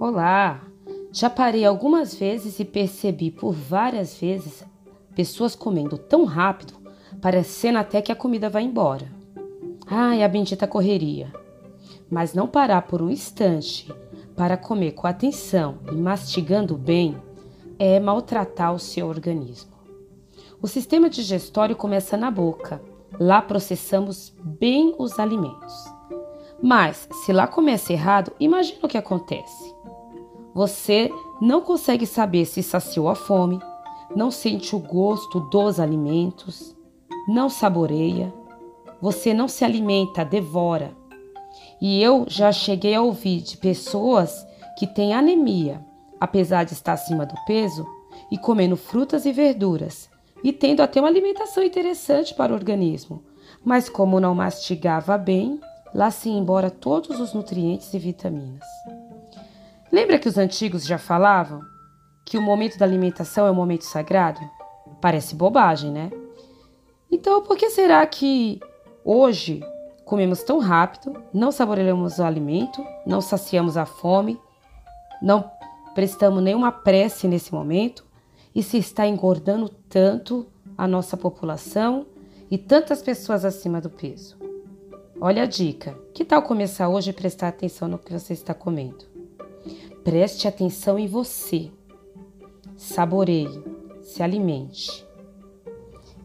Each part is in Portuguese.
Olá! Já parei algumas vezes e percebi por várias vezes pessoas comendo tão rápido, parecendo até que a comida vai embora. Ai, a bendita correria! Mas não parar por um instante para comer com atenção e mastigando bem é maltratar o seu organismo. O sistema digestório começa na boca. Lá processamos bem os alimentos. Mas se lá começa errado, imagina o que acontece. Você não consegue saber se saciou a fome, não sente o gosto dos alimentos, não saboreia, você não se alimenta, devora. E eu já cheguei a ouvir de pessoas que têm anemia, apesar de estar acima do peso, e comendo frutas e verduras, e tendo até uma alimentação interessante para o organismo, mas como não mastigava bem, lá se embora todos os nutrientes e vitaminas. Lembra que os antigos já falavam que o momento da alimentação é um momento sagrado? Parece bobagem, né? Então, por que será que hoje comemos tão rápido, não saboreamos o alimento, não saciamos a fome, não prestamos nenhuma prece nesse momento e se está engordando tanto a nossa população e tantas pessoas acima do peso? Olha a dica: que tal começar hoje a prestar atenção no que você está comendo? Preste atenção em você. Saboreie, se alimente.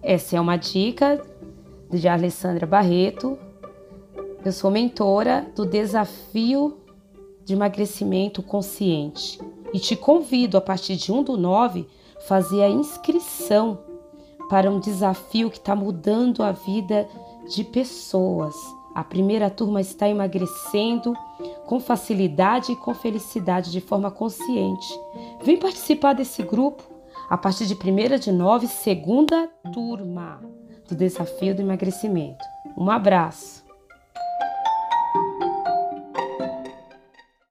Essa é uma dica de Alessandra Barreto. Eu sou mentora do desafio de emagrecimento consciente e te convido a partir de 1 do 9 fazer a inscrição para um desafio que está mudando a vida de pessoas. A primeira turma está emagrecendo com facilidade e com felicidade de forma consciente. Vem participar desse grupo a partir de 1 de 9, segunda turma do desafio do emagrecimento. Um abraço!